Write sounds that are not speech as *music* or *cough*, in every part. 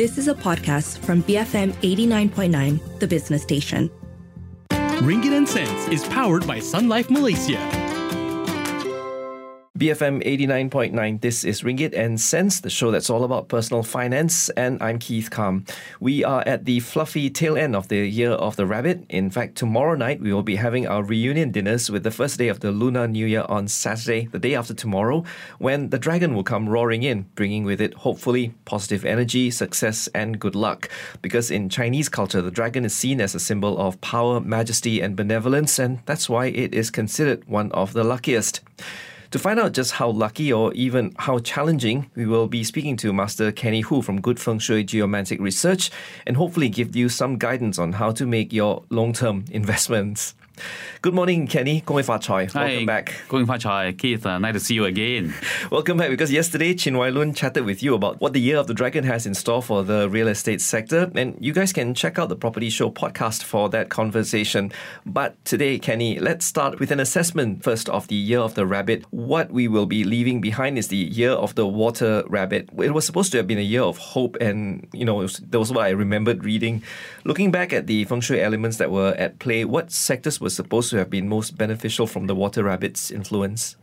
This is a podcast from BFM 89.9, the business station. Ringgit and Sense is powered by Sun Life Malaysia. BFM 89.9. This is Ringgit and Sense, the show that's all about personal finance, and I'm Keith Kam. We are at the fluffy tail end of the year of the rabbit. In fact, tomorrow night we will be having our reunion dinners with the first day of the Lunar New Year on Saturday, the day after tomorrow, when the dragon will come roaring in, bringing with it, hopefully, positive energy, success, and good luck. Because in Chinese culture, the dragon is seen as a symbol of power, majesty, and benevolence, and that's why it is considered one of the luckiest. To find out just how lucky or even how challenging, we will be speaking to Master Kenny Hoo from Good Feng Shui Geomantic Research and hopefully give you some guidance on how to make your long term *laughs* investments. Good morning, Kenny. Kong Fa Choi. Welcome back. Kong Fa Choi. Keith, uh, nice to see you again. Welcome back because yesterday Chin Wai Lun chatted with you about what the Year of the Dragon has in store for the real estate sector. And you guys can check out the Property Show podcast for that conversation. But today, Kenny, let's start with an assessment first of the Year of the Rabbit. What we will be leaving behind is the Year of the Water Rabbit. It was supposed to have been a year of hope, and you know, was, that was what I remembered reading. Looking back at the feng shui elements that were at play, what sectors were supposed to have been most beneficial from the water rabbit's influence?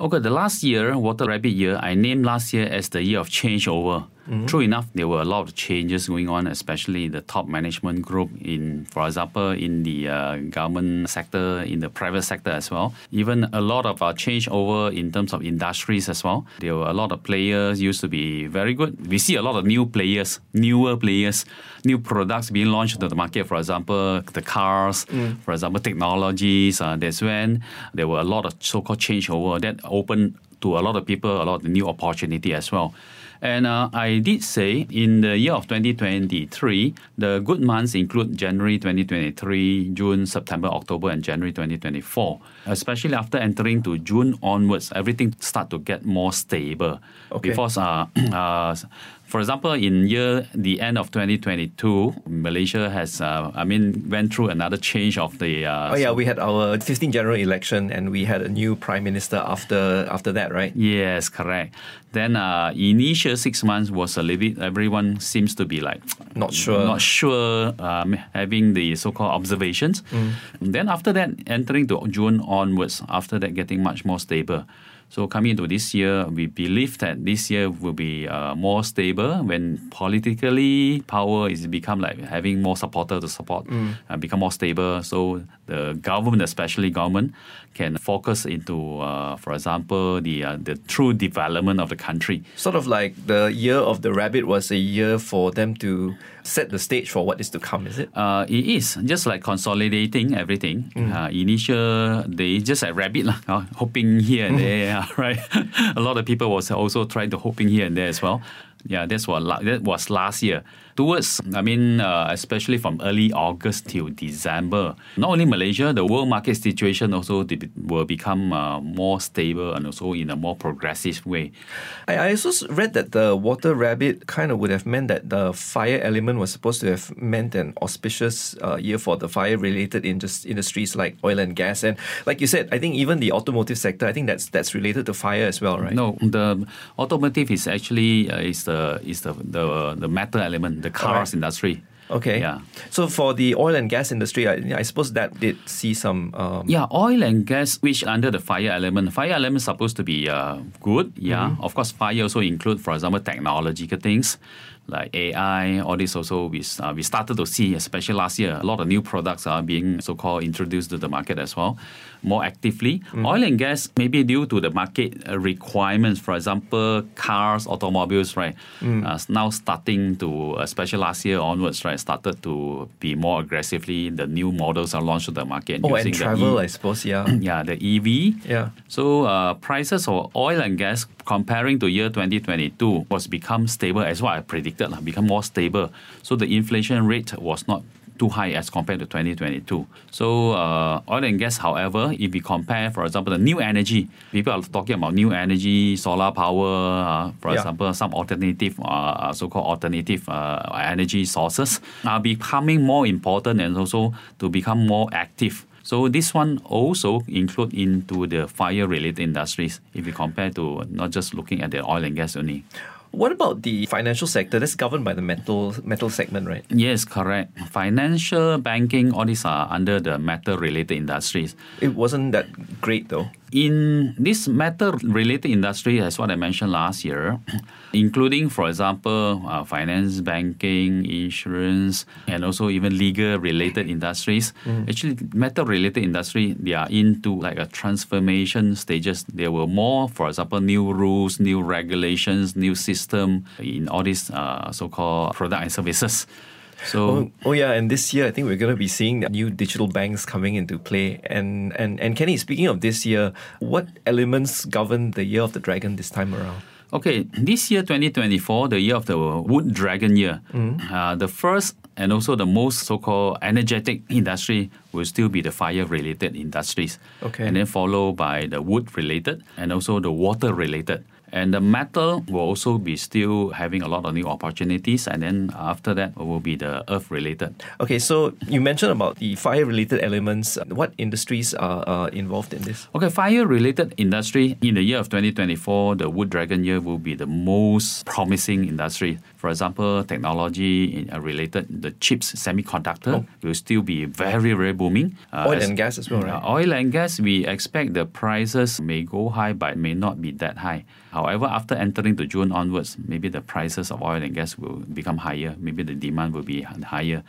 Okay, the last year, water rabbit year, I named last year as the year of changeover. Mm-hmm. True enough, there were a lot of changes going on, especially the top management group in, for example, in the uh, government sector, in the private sector as well. Even a lot of uh, changeover in terms of industries as well. There were a lot of players used to be very good. We see a lot of new players, newer players, new products being launched to the market. For example, the cars, mm. for example, technologies. Uh, that's when there were a lot of so-called changeover that opened to a lot of people a lot of new opportunity as well. And uh, I did say in the year of 2023, the good months include January 2023, June, September, October, and January 2024. Especially after entering to June onwards, everything start to get more stable. Okay. Because uh, *clears throat* uh, for example, in year the end of 2022, Malaysia has, uh, I mean, went through another change of the. Uh, oh yeah, we had our 15th general election, and we had a new prime minister after after that, right? Yes, correct. Then uh, initial six months was a little bit. Everyone seems to be like *tsk* not sure, not sure, um, having the so-called observations. Mm. Then after that, entering to June onwards, after that, getting much more stable. So coming into this year, we believe that this year will be uh, more stable when politically power is become like having more supporter to support, mm. uh, become more stable. So the government, especially government, can focus into, uh, for example, the uh, the true development of the country. Sort of like the year of the rabbit was a year for them to set the stage for what is to come. Is it? Uh, it is just like consolidating everything. Mm. Uh, initial, they just like rabbit lah, uh, *laughs* hoping here and there, *laughs* right? a lot of people was also trying to hoping here and there as well. Yeah, that's what that was last year towards, I mean, uh, especially from early August till December, not only Malaysia, the world market situation also will become uh, more stable and also in a more progressive way. I, I also read that the water rabbit kind of would have meant that the fire element was supposed to have meant an auspicious uh, year for the fire related industries like oil and gas. And like you said, I think even the automotive sector, I think that's that's related to fire as well, right? No, the automotive is actually uh, is the is the, the the metal element the cars right. industry. Okay. Yeah. So for the oil and gas industry, I, I suppose that did see some. Um... Yeah, oil and gas, which under the fire element, fire element is supposed to be uh, good. Yeah. Mm-hmm. Of course, fire also include, for example, technological things like AI, all this also we, uh, we started to see, especially last year, a lot of new products are being so-called introduced to the market as well more actively. Mm. Oil and gas, maybe due to the market requirements, for example, cars, automobiles, right, mm. uh, now starting to, especially last year onwards, right, started to be more aggressively. The new models are launched to the market. Oh, and travel, e- I suppose, yeah. *clears throat* yeah, the EV. Yeah. So uh, prices of oil and gas comparing to year 2022 was become stable as what I predicted, become more stable. So the inflation rate was not too high as compared to 2022. So uh, oil and gas, however, if we compare, for example, the new energy, people are talking about new energy, solar power, uh, for yeah. example, some alternative, uh, uh so-called alternative uh, energy sources are becoming more important and also to become more active. So this one also include into the fire-related industries if we compare to not just looking at the oil and gas only. What about the financial sector? That's governed by the metal metal segment, right? Yes, correct. Financial, banking, all these are under the metal-related industries. It wasn't that great though. In this metal-related industry, as what I mentioned last year, *clears throat* including, for example, uh, finance, banking, insurance, and also even legal-related industries. Actually, metal-related industry they are into like a transformation stages. There were more, for example, new rules, new regulations, new system in all these uh, so-called product and services. So Oh, oh yeah, and this year I think we're going to be seeing new digital banks coming into play. And and and Kenny, speaking of this year, what elements govern the year of the dragon this time around? Okay, this year, 2024, the year of the Wood Dragon year, uh, the first and also the most so-called energetic industry will still be the fire-related industries. Okay. And then followed by the wood-related and also the water-related. And the metal will also be still having a lot of new opportunities. And then after that will be the earth-related. Okay, so you mentioned about the fire-related elements. What industries are uh, involved in this? Okay, fire-related industry in the year of 2024, the Wood Dragon year will be the most promising industry. For example, technology uh, related, the chips semiconductor will still be very, very booming. Uh, Oil as- and gas as well, right? uh, oil and gas, we expect the prices may go high, but may not be that high. However, after entering to June onwards, maybe the prices of oil and gas will become higher. Maybe the demand will be higher.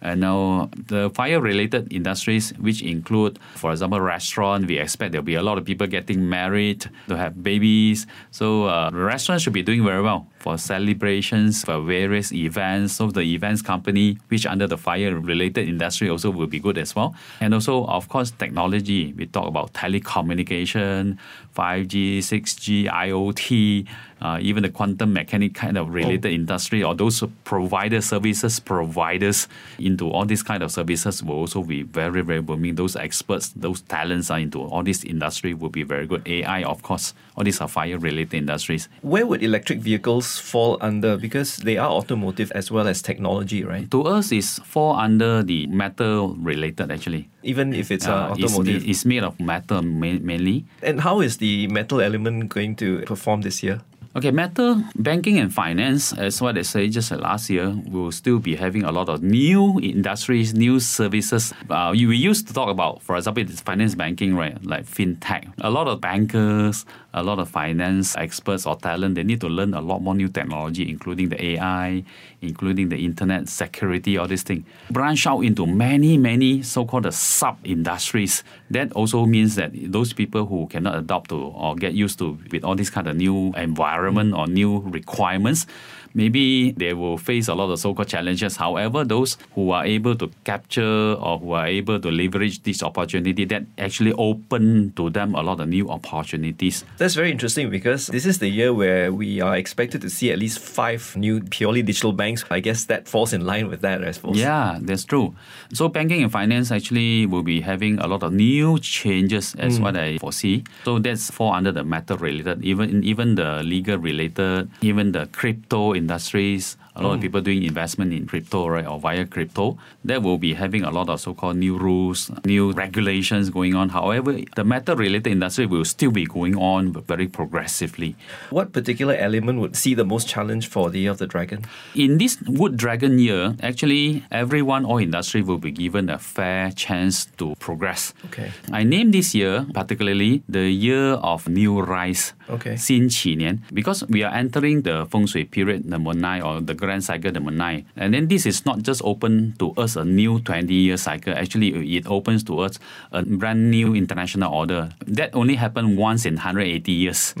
And now the fire-related industries, which include, for example, restaurant, we expect there'll be a lot of people getting married, to have babies. So uh, restaurants should be doing very well for celebrations, for various events. So the events company, which under the fire-related industry, also will be good as well. And also, of course, technology. We talk about telecommunication, 5G, 6G, IoT, uh, even the quantum mechanic kind of related industry or those provider services providers into all these kind of services will also be very, very booming. Those experts, those talents are into all this industry will be very good. AI, of course, all these are fire related industries. Where would electric vehicles fall under? Because they are automotive as well as technology, right? To us, is fall under the metal related actually. Even if it's uh, Uh, it's, automotive. it's made of metal mainly. and how is the metal element going to perform this year? Okay, metal, banking and finance, as what I say just last year, will still be having a lot of new industries, new services. Uh, we used to talk about, for example, finance banking, right? Like fintech. A lot of bankers, a lot of finance experts or talent, they need to learn a lot more new technology, including the AI, including the internet security, all these things. Branch out into many, many so-called sub industries. That also means that those people who cannot adopt to or get used to with all these kind of new environment or new requirements, maybe they will face a lot of so-called challenges. However, those who are able to capture or who are able to leverage this opportunity, that actually open to them a lot of new opportunities. That's very interesting because this is the year where we are expected to see at least five new purely digital banks. I guess that falls in line with that, I suppose. Yeah, that's true. So banking and finance actually will be having a lot of new changes as mm. what I foresee. So that's fall under the matter related, even even the legal related, even the crypto industries. A lot of mm. people doing investment in crypto, right, or via crypto. That will be having a lot of so-called new rules, new regulations going on. However, the metal-related industry will still be going on very progressively. What particular element would see the most challenge for the year of the dragon? In this Wood Dragon year, actually, everyone or industry will be given a fair chance to progress. Okay. I named this year particularly the year of new rise. Okay. 新起年, because we are entering the feng shui period number nine or the grand cycle number nine. And then this is not just open to us a new 20 year cycle. Actually, it opens to us a brand new international order. That only happened once in 180 years.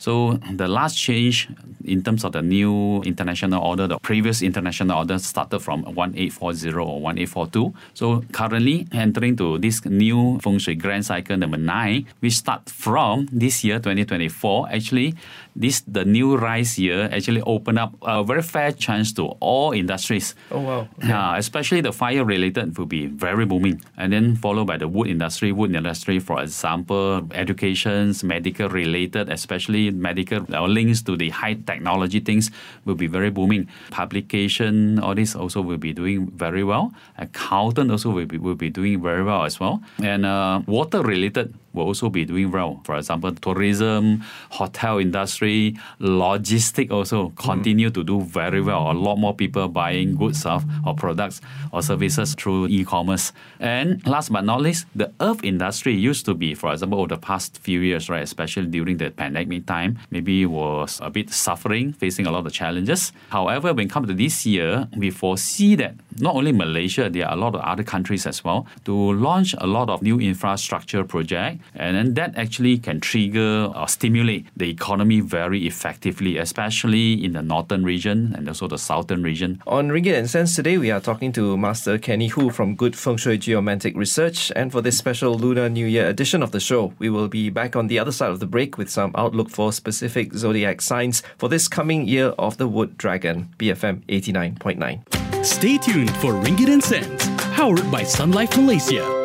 So the last change in terms of the new international order, the previous international order started from 1840 or 1842. So currently entering to this new feng shui grand cycle number nine, we start from this year 2024. Actually, this the new rise year actually open up a very fair chance to all industries. Oh, wow. Yeah, especially the fire related will be very booming. And then followed by the wood industry. Wood industry, for example, educations, medical related, especially medical links to the high technology things will be very booming. Publication, all this also will be doing very well. Accountant also will be, will be doing very well as well. And uh, water related will also be doing well. For example, tourism, hotel industry, logistic also continue to do very well. A lot more people buying goods of, or products or services through e-commerce. And last but not least, the earth industry used to be, for example, over the past few years, right, especially during the pandemic time, maybe was a bit suffering, facing a lot of challenges. However, when it comes to this year, we foresee that not only Malaysia, there are a lot of other countries as well to launch a lot of new infrastructure project, and then that actually can trigger or stimulate the economy very effectively, especially in the northern region and also the southern region. On Ringgit and Sense today, we are talking to Master Kenny Hoo from Good Feng Shui Geomantic Research, and for this special Lunar New Year edition of the show, we will be back on the other side of the break with some outlook for specific zodiac signs for this coming year of the Wood Dragon, BFM 89.9. Stay tuned for Ringgit and Sense, powered by Sun Life Malaysia.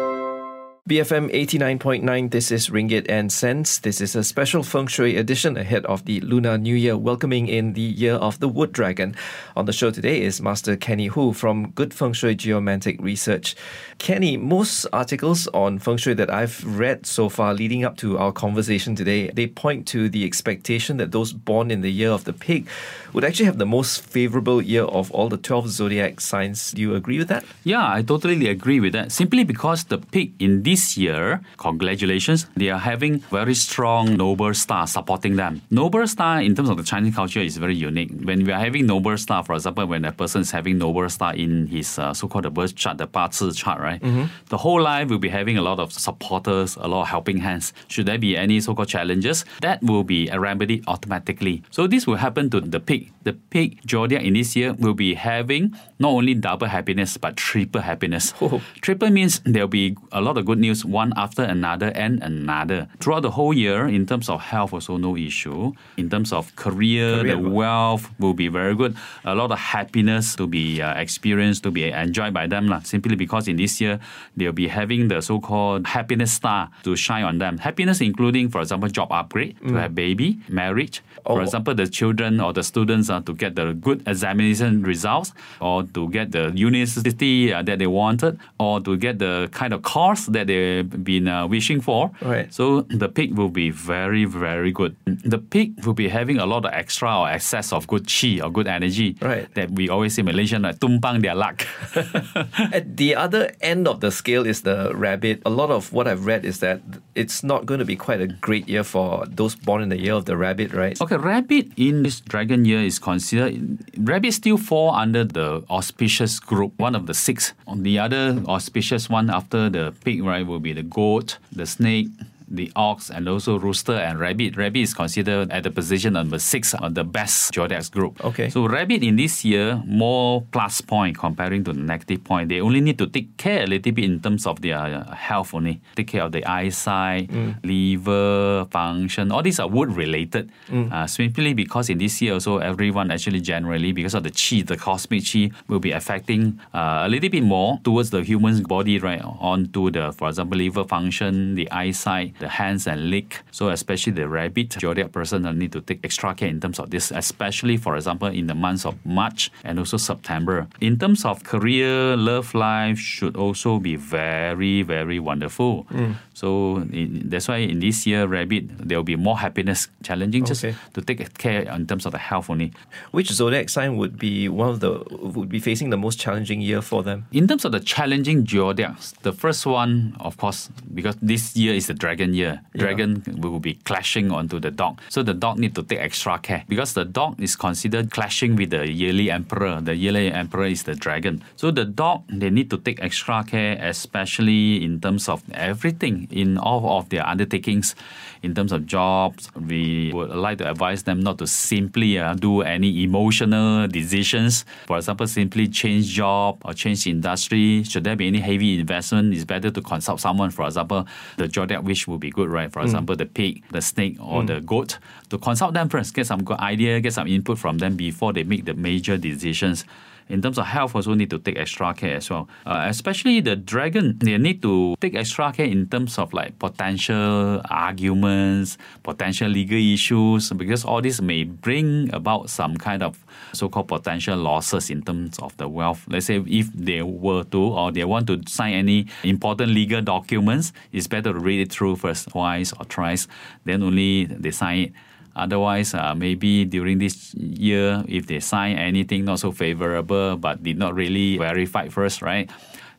BFM 89.9, this is Ringgit and Sense. This is a special feng shui edition ahead of the Lunar New Year, welcoming in the year of the Wood Dragon. On the show today is Master Kenny Hoo from Good Feng Shui Geomantic Research. Kenny, most articles on feng shui that I've read so far leading up to our conversation today, they point to the expectation that those born in the year of the pig would actually have the most favorable year of all the 12 zodiac signs. Do you agree with that? Yeah, I totally agree with that. Simply because the pig in this year, congratulations, they are having very strong noble star supporting them. Noble star in terms of the Chinese culture is very unique. When we are having noble star, for example, when a person is having noble star in his uh, so-called the birth chart, the Bazi chart, right? Mm-hmm. The whole life will be having a lot of supporters, a lot of helping hands. Should there be any so-called challenges, that will be remedied automatically. So this will happen to the pig. The pig zodiac in this year will be having not only double happiness but triple happiness. Oh. Triple means there'll be a lot of good news one after another and another. Throughout the whole year, in terms of health, also no issue. In terms of career, Career, the wealth will be very good. A lot of happiness to be uh, experienced, to be enjoyed by them, lah. simply because in this year, they'll be having the so called happiness star to shine on them. Happiness, including, for example, job upgrade, to have baby, marriage. For Oh. example, the children or the students uh, to get the good examination results, or to get the university uh, that they wanted, or to get the kind of course that they've been uh, wishing for. Right. So the pig will be very, very good. The pig will be having a lot of extra or excess of good chi or good energy. Right. That we always say Malaysian like tumpang their luck. *laughs* At the other end of the scale is the rabbit. A lot of what I've read is that it's not going to be quite a great year for those born in the year of the rabbit, right? Okay, rabbit in this dragon year is considered rabbit still fall under the auspicious group, one of the six. On the other auspicious one after the pig, right, will be the goat, the snake. The ox and also rooster and rabbit. Rabbit is considered at the position number six of the best zodiac group. Okay. So rabbit in this year more plus point comparing to the negative point. They only need to take care a little bit in terms of their uh, health only. Take care of the eyesight, liver function. All these are wood related. Uh, simply because in this year also everyone actually generally because of the chi, the cosmic chi will be affecting uh, a little bit more towards the human's body, right? Onto the, for example, liver function, the eyesight, the hands and leg. So especially the rabbit zodiac person need to take extra care in terms of this, especially for example in the months of March and also September. In terms of career, love life should also be very, very wonderful. Mm. So in, that's why in this year, rabbit there will be more happiness, challenging just Okay. to take care in terms of the health only. Which zodiac sign would be one of the would be facing the most challenging year for them? In terms of the challenging zodiacs, the first one, of course, because this year is the dragon year, dragon will be clashing onto the dog. So the dog need to take extra care because the dog is considered clashing with the yearly emperor. The yearly emperor is the dragon. So the dog they need to take extra care, especially in terms of everything in all of their undertakings. In terms of jobs, we would like to advise them not to simply uh, do any emotional decisions. For example, simply change job or change industry. Should there be any heavy investment, it's better to consult someone. For example, the zodiac wish would be good, right? For example, the pig, the snake, or the goat. To consult them first, get some good idea, get some input from them before they make the major decisions. In terms of health, also need to take extra care as well. Uh, especially the dragon, they need to take extra care in terms of like potential arguments, potential legal issues, because all this may bring about some kind of so-called potential losses in terms of the wealth. Let's say if they were to or they want to sign any important legal documents, it's better to read it through first, twice or thrice, then only they sign it. Otherwise, uh, maybe during this year, if they sign anything not so favorable but did not really verify first, right?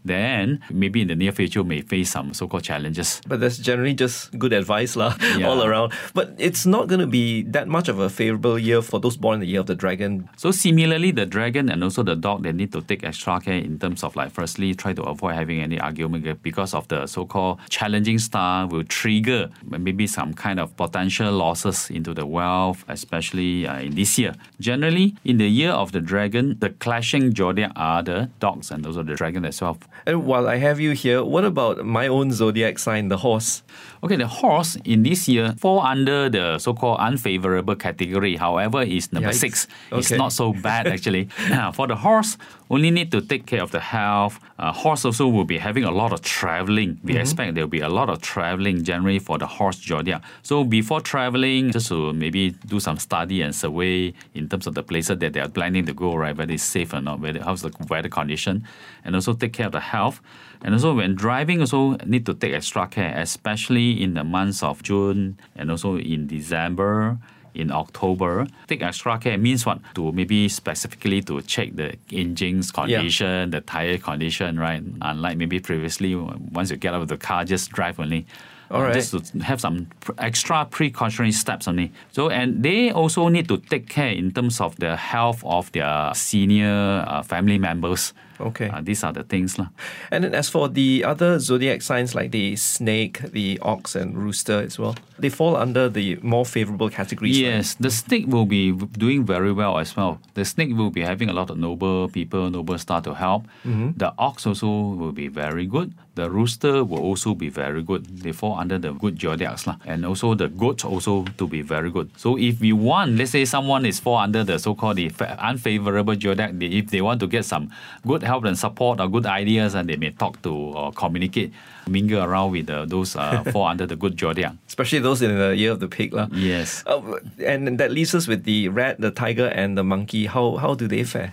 Then maybe in the near future may face some so-called challenges. But that's generally just good advice lah, *laughs* Yeah. all around. But it's not going to be that much of a favorable year for those born in the year of the dragon. So similarly, the dragon and also the dog, they need to take extra care in terms of like, firstly, try to avoid having any argument because of the so-called challenging star will trigger maybe some kind of potential losses into the wealth, especially uh, in this year. Generally, in the year of the dragon, the clashing zodiac are the dogs and also the dragon as well. And while I have you here, what about my own zodiac sign, the horse? Okay, the horse in this year fall under the so-called unfavorable category. However, is number Yikes. six. It's not so bad actually. Now, *laughs* For the horse, only need to take care of the health. Uh, horse also will be having a lot of traveling. We expect there will be a lot of traveling generally for the horse zodiac. So before traveling, just to maybe do some study and survey in terms of the places that they are planning to go, right? Whether it's safe or not, whether how's the weather condition, and also take care of the health. And also when driving, also need to take extra care, especially in the months of June and also in December in October. Take extra care means what? To maybe specifically to check the engine's condition, the tire condition, right? Unlike maybe previously, once you get out of the car, just drive only. All right. Just to have some extra precautionary steps only. So, and they also need to take care in terms of the health of their senior uh, family members. Okay. Uh, these are the things. lah. And then as for the other zodiac signs like the snake, the ox, and rooster as well, they fall under the more favorable categories. right? Yes, the snake will be doing very well as well. The snake will be having a lot of noble people, noble star to help. The ox also will be very good. The rooster will also be very good. They fall under the good zodiacs. lah. And also the goat also to be very good. So if we want, let's say someone is fall under the so-called the unfavorable zodiac, if they want to get some good help and support or good ideas, and they may talk to or communicate, mingle around with uh, those uh, *laughs* fall under the good zodiac. Especially those in the year of the pig. lah. Yes. Uh, and that leaves us with the rat, the tiger, and the monkey. How, how do they fare?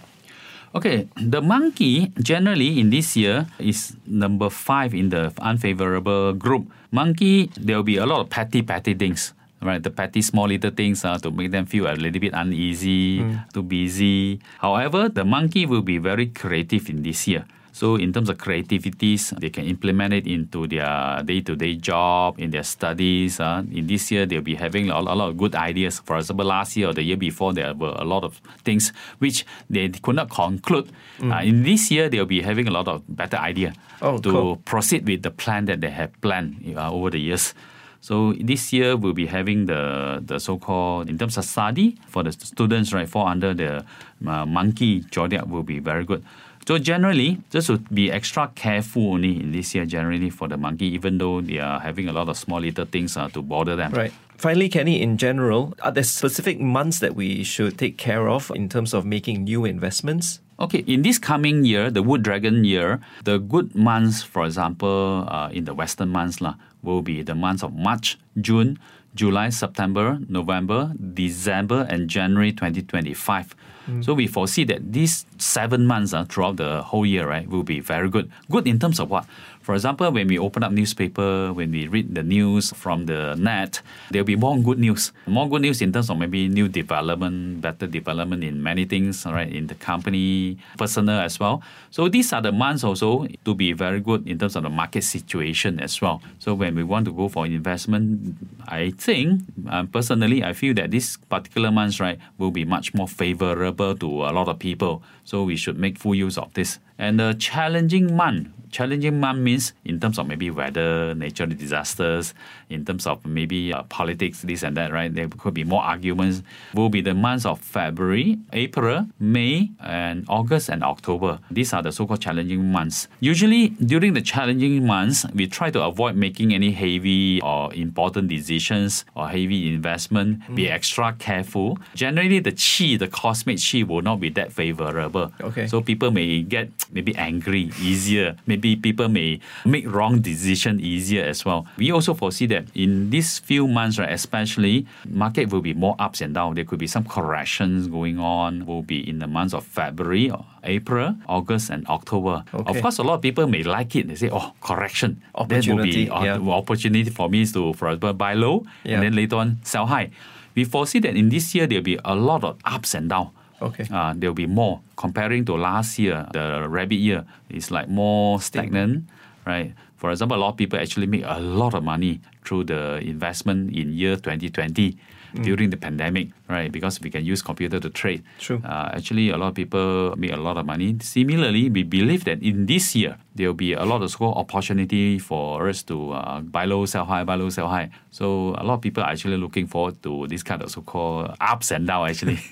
Okay, the monkey generally in this year is number five in the unfavorable group. Monkey, there will be a lot of petty, petty things. Right, the petty small little things uh, to make them feel a little bit uneasy, too busy. However, the monkey will be very creative in this year. So in terms of creativities, they can implement it into their day-to-day job, in their studies. Uh, in this year, they'll be having a, a lot of good ideas. For example, last year or the year before, there were a lot of things which they could not conclude. Uh, in this year, they'll be having a lot of better idea Oh, to cool. proceed with the plan that they have planned uh, over the years. So this year we'll be having the the so-called in terms of study for the students, right? Fall under the uh, monkey zodiac will be very good. So generally, just to be extra careful only in this year, generally for the monkey, even though they are having a lot of small little things uh, to bother them. Right. Finally, Kenny, in general, are there specific months that we should take care of in terms of making new investments? Okay, in this coming year, the Wood Dragon year, the good months, for example, uh, in the Western months, lah, will be the months of March, June, July, September, November, December, and January 2025. So we foresee that these seven months uh, throughout the whole year, right, will be very good. Good in terms of what? For example, when we open up newspaper, when we read the news from the net, there'll be more good news. More good news in terms of maybe new development, better development in many things, right? in the company, personal as well. So these are the months also to be very good in terms of the market situation as well. So when we want to go for investment, I think um, personally, I feel that this particular months, right, will be much more favorable to a lot of people. So we should make full use of this. And the challenging month, challenging month means in terms of maybe weather, natural disasters, in terms of maybe uh, politics, this and that, right? There could be more arguments. Will be the months of February, April, May, and August and October. These are the so-called challenging months. Usually during the challenging months, we try to avoid making any heavy or important decisions or heavy investment. Be extra careful. Generally, the chi, the cosmic Chi will not be that favorable. Okay. So people may get maybe angry easier. Maybe people may make wrong decision easier as well. We also foresee that in these few months, right, especially market will be more ups and downs. There could be some corrections going on. Will be in the months of February, or April, August, and October. Okay. Of course, a lot of people may like it. They say, "Oh, correction. That will Opportunity, be yeah. opportunity for me is to, for example, buy low Yeah. and then later on sell high." We foresee that in this year there'll be a lot of ups and downs. Okay. Uh, there'll be more comparing to last year. The rabbit year is like more stagnant, right? For example, a lot of people actually make a lot of money through the investment in year 2020 Mm. during the pandemic, right? Because we can use computer to trade. True. Uh, actually, a lot of people make a lot of money. Similarly, we believe that in this year there will be a lot of so-called opportunity for us to uh, buy low, sell high, buy low, sell high. So a lot of people are actually looking forward to this kind of so-called ups and downs. Actually. *laughs*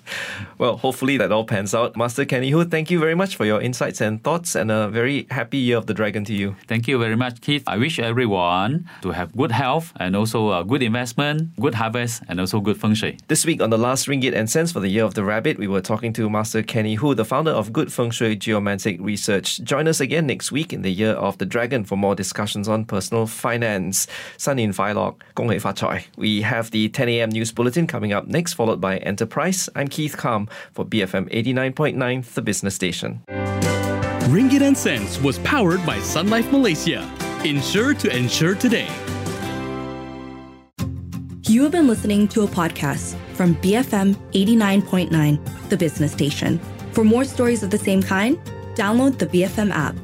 Well, hopefully that all pans out. Master Kenny Hoo, thank you very much for your insights and thoughts, and a very happy year of the dragon to you. Thank you very much, Keith. I wish everyone to have good health and also a good investment, good harvest, and also good feng shui. This week on the last Ringgit and Sense for the Year of the Rabbit, we were talking to Master Kenny Hoo, the founder of Good Feng Shui Geomantic Research. Join us again next week in the Year of the Dragon for more discussions on personal finance. Sun in Lock, Gong Hei Fa Choi. We have the 10 a.m. news bulletin coming up next, followed by Enterprise. I'm Keith Kam for BFM 89.9, the business station. Ringgit and Sense was powered by Sun Life Malaysia. Insure to ensure today. You have been listening to a podcast from BFM 89.9, the business station. For more stories of the same kind, download the BFM app.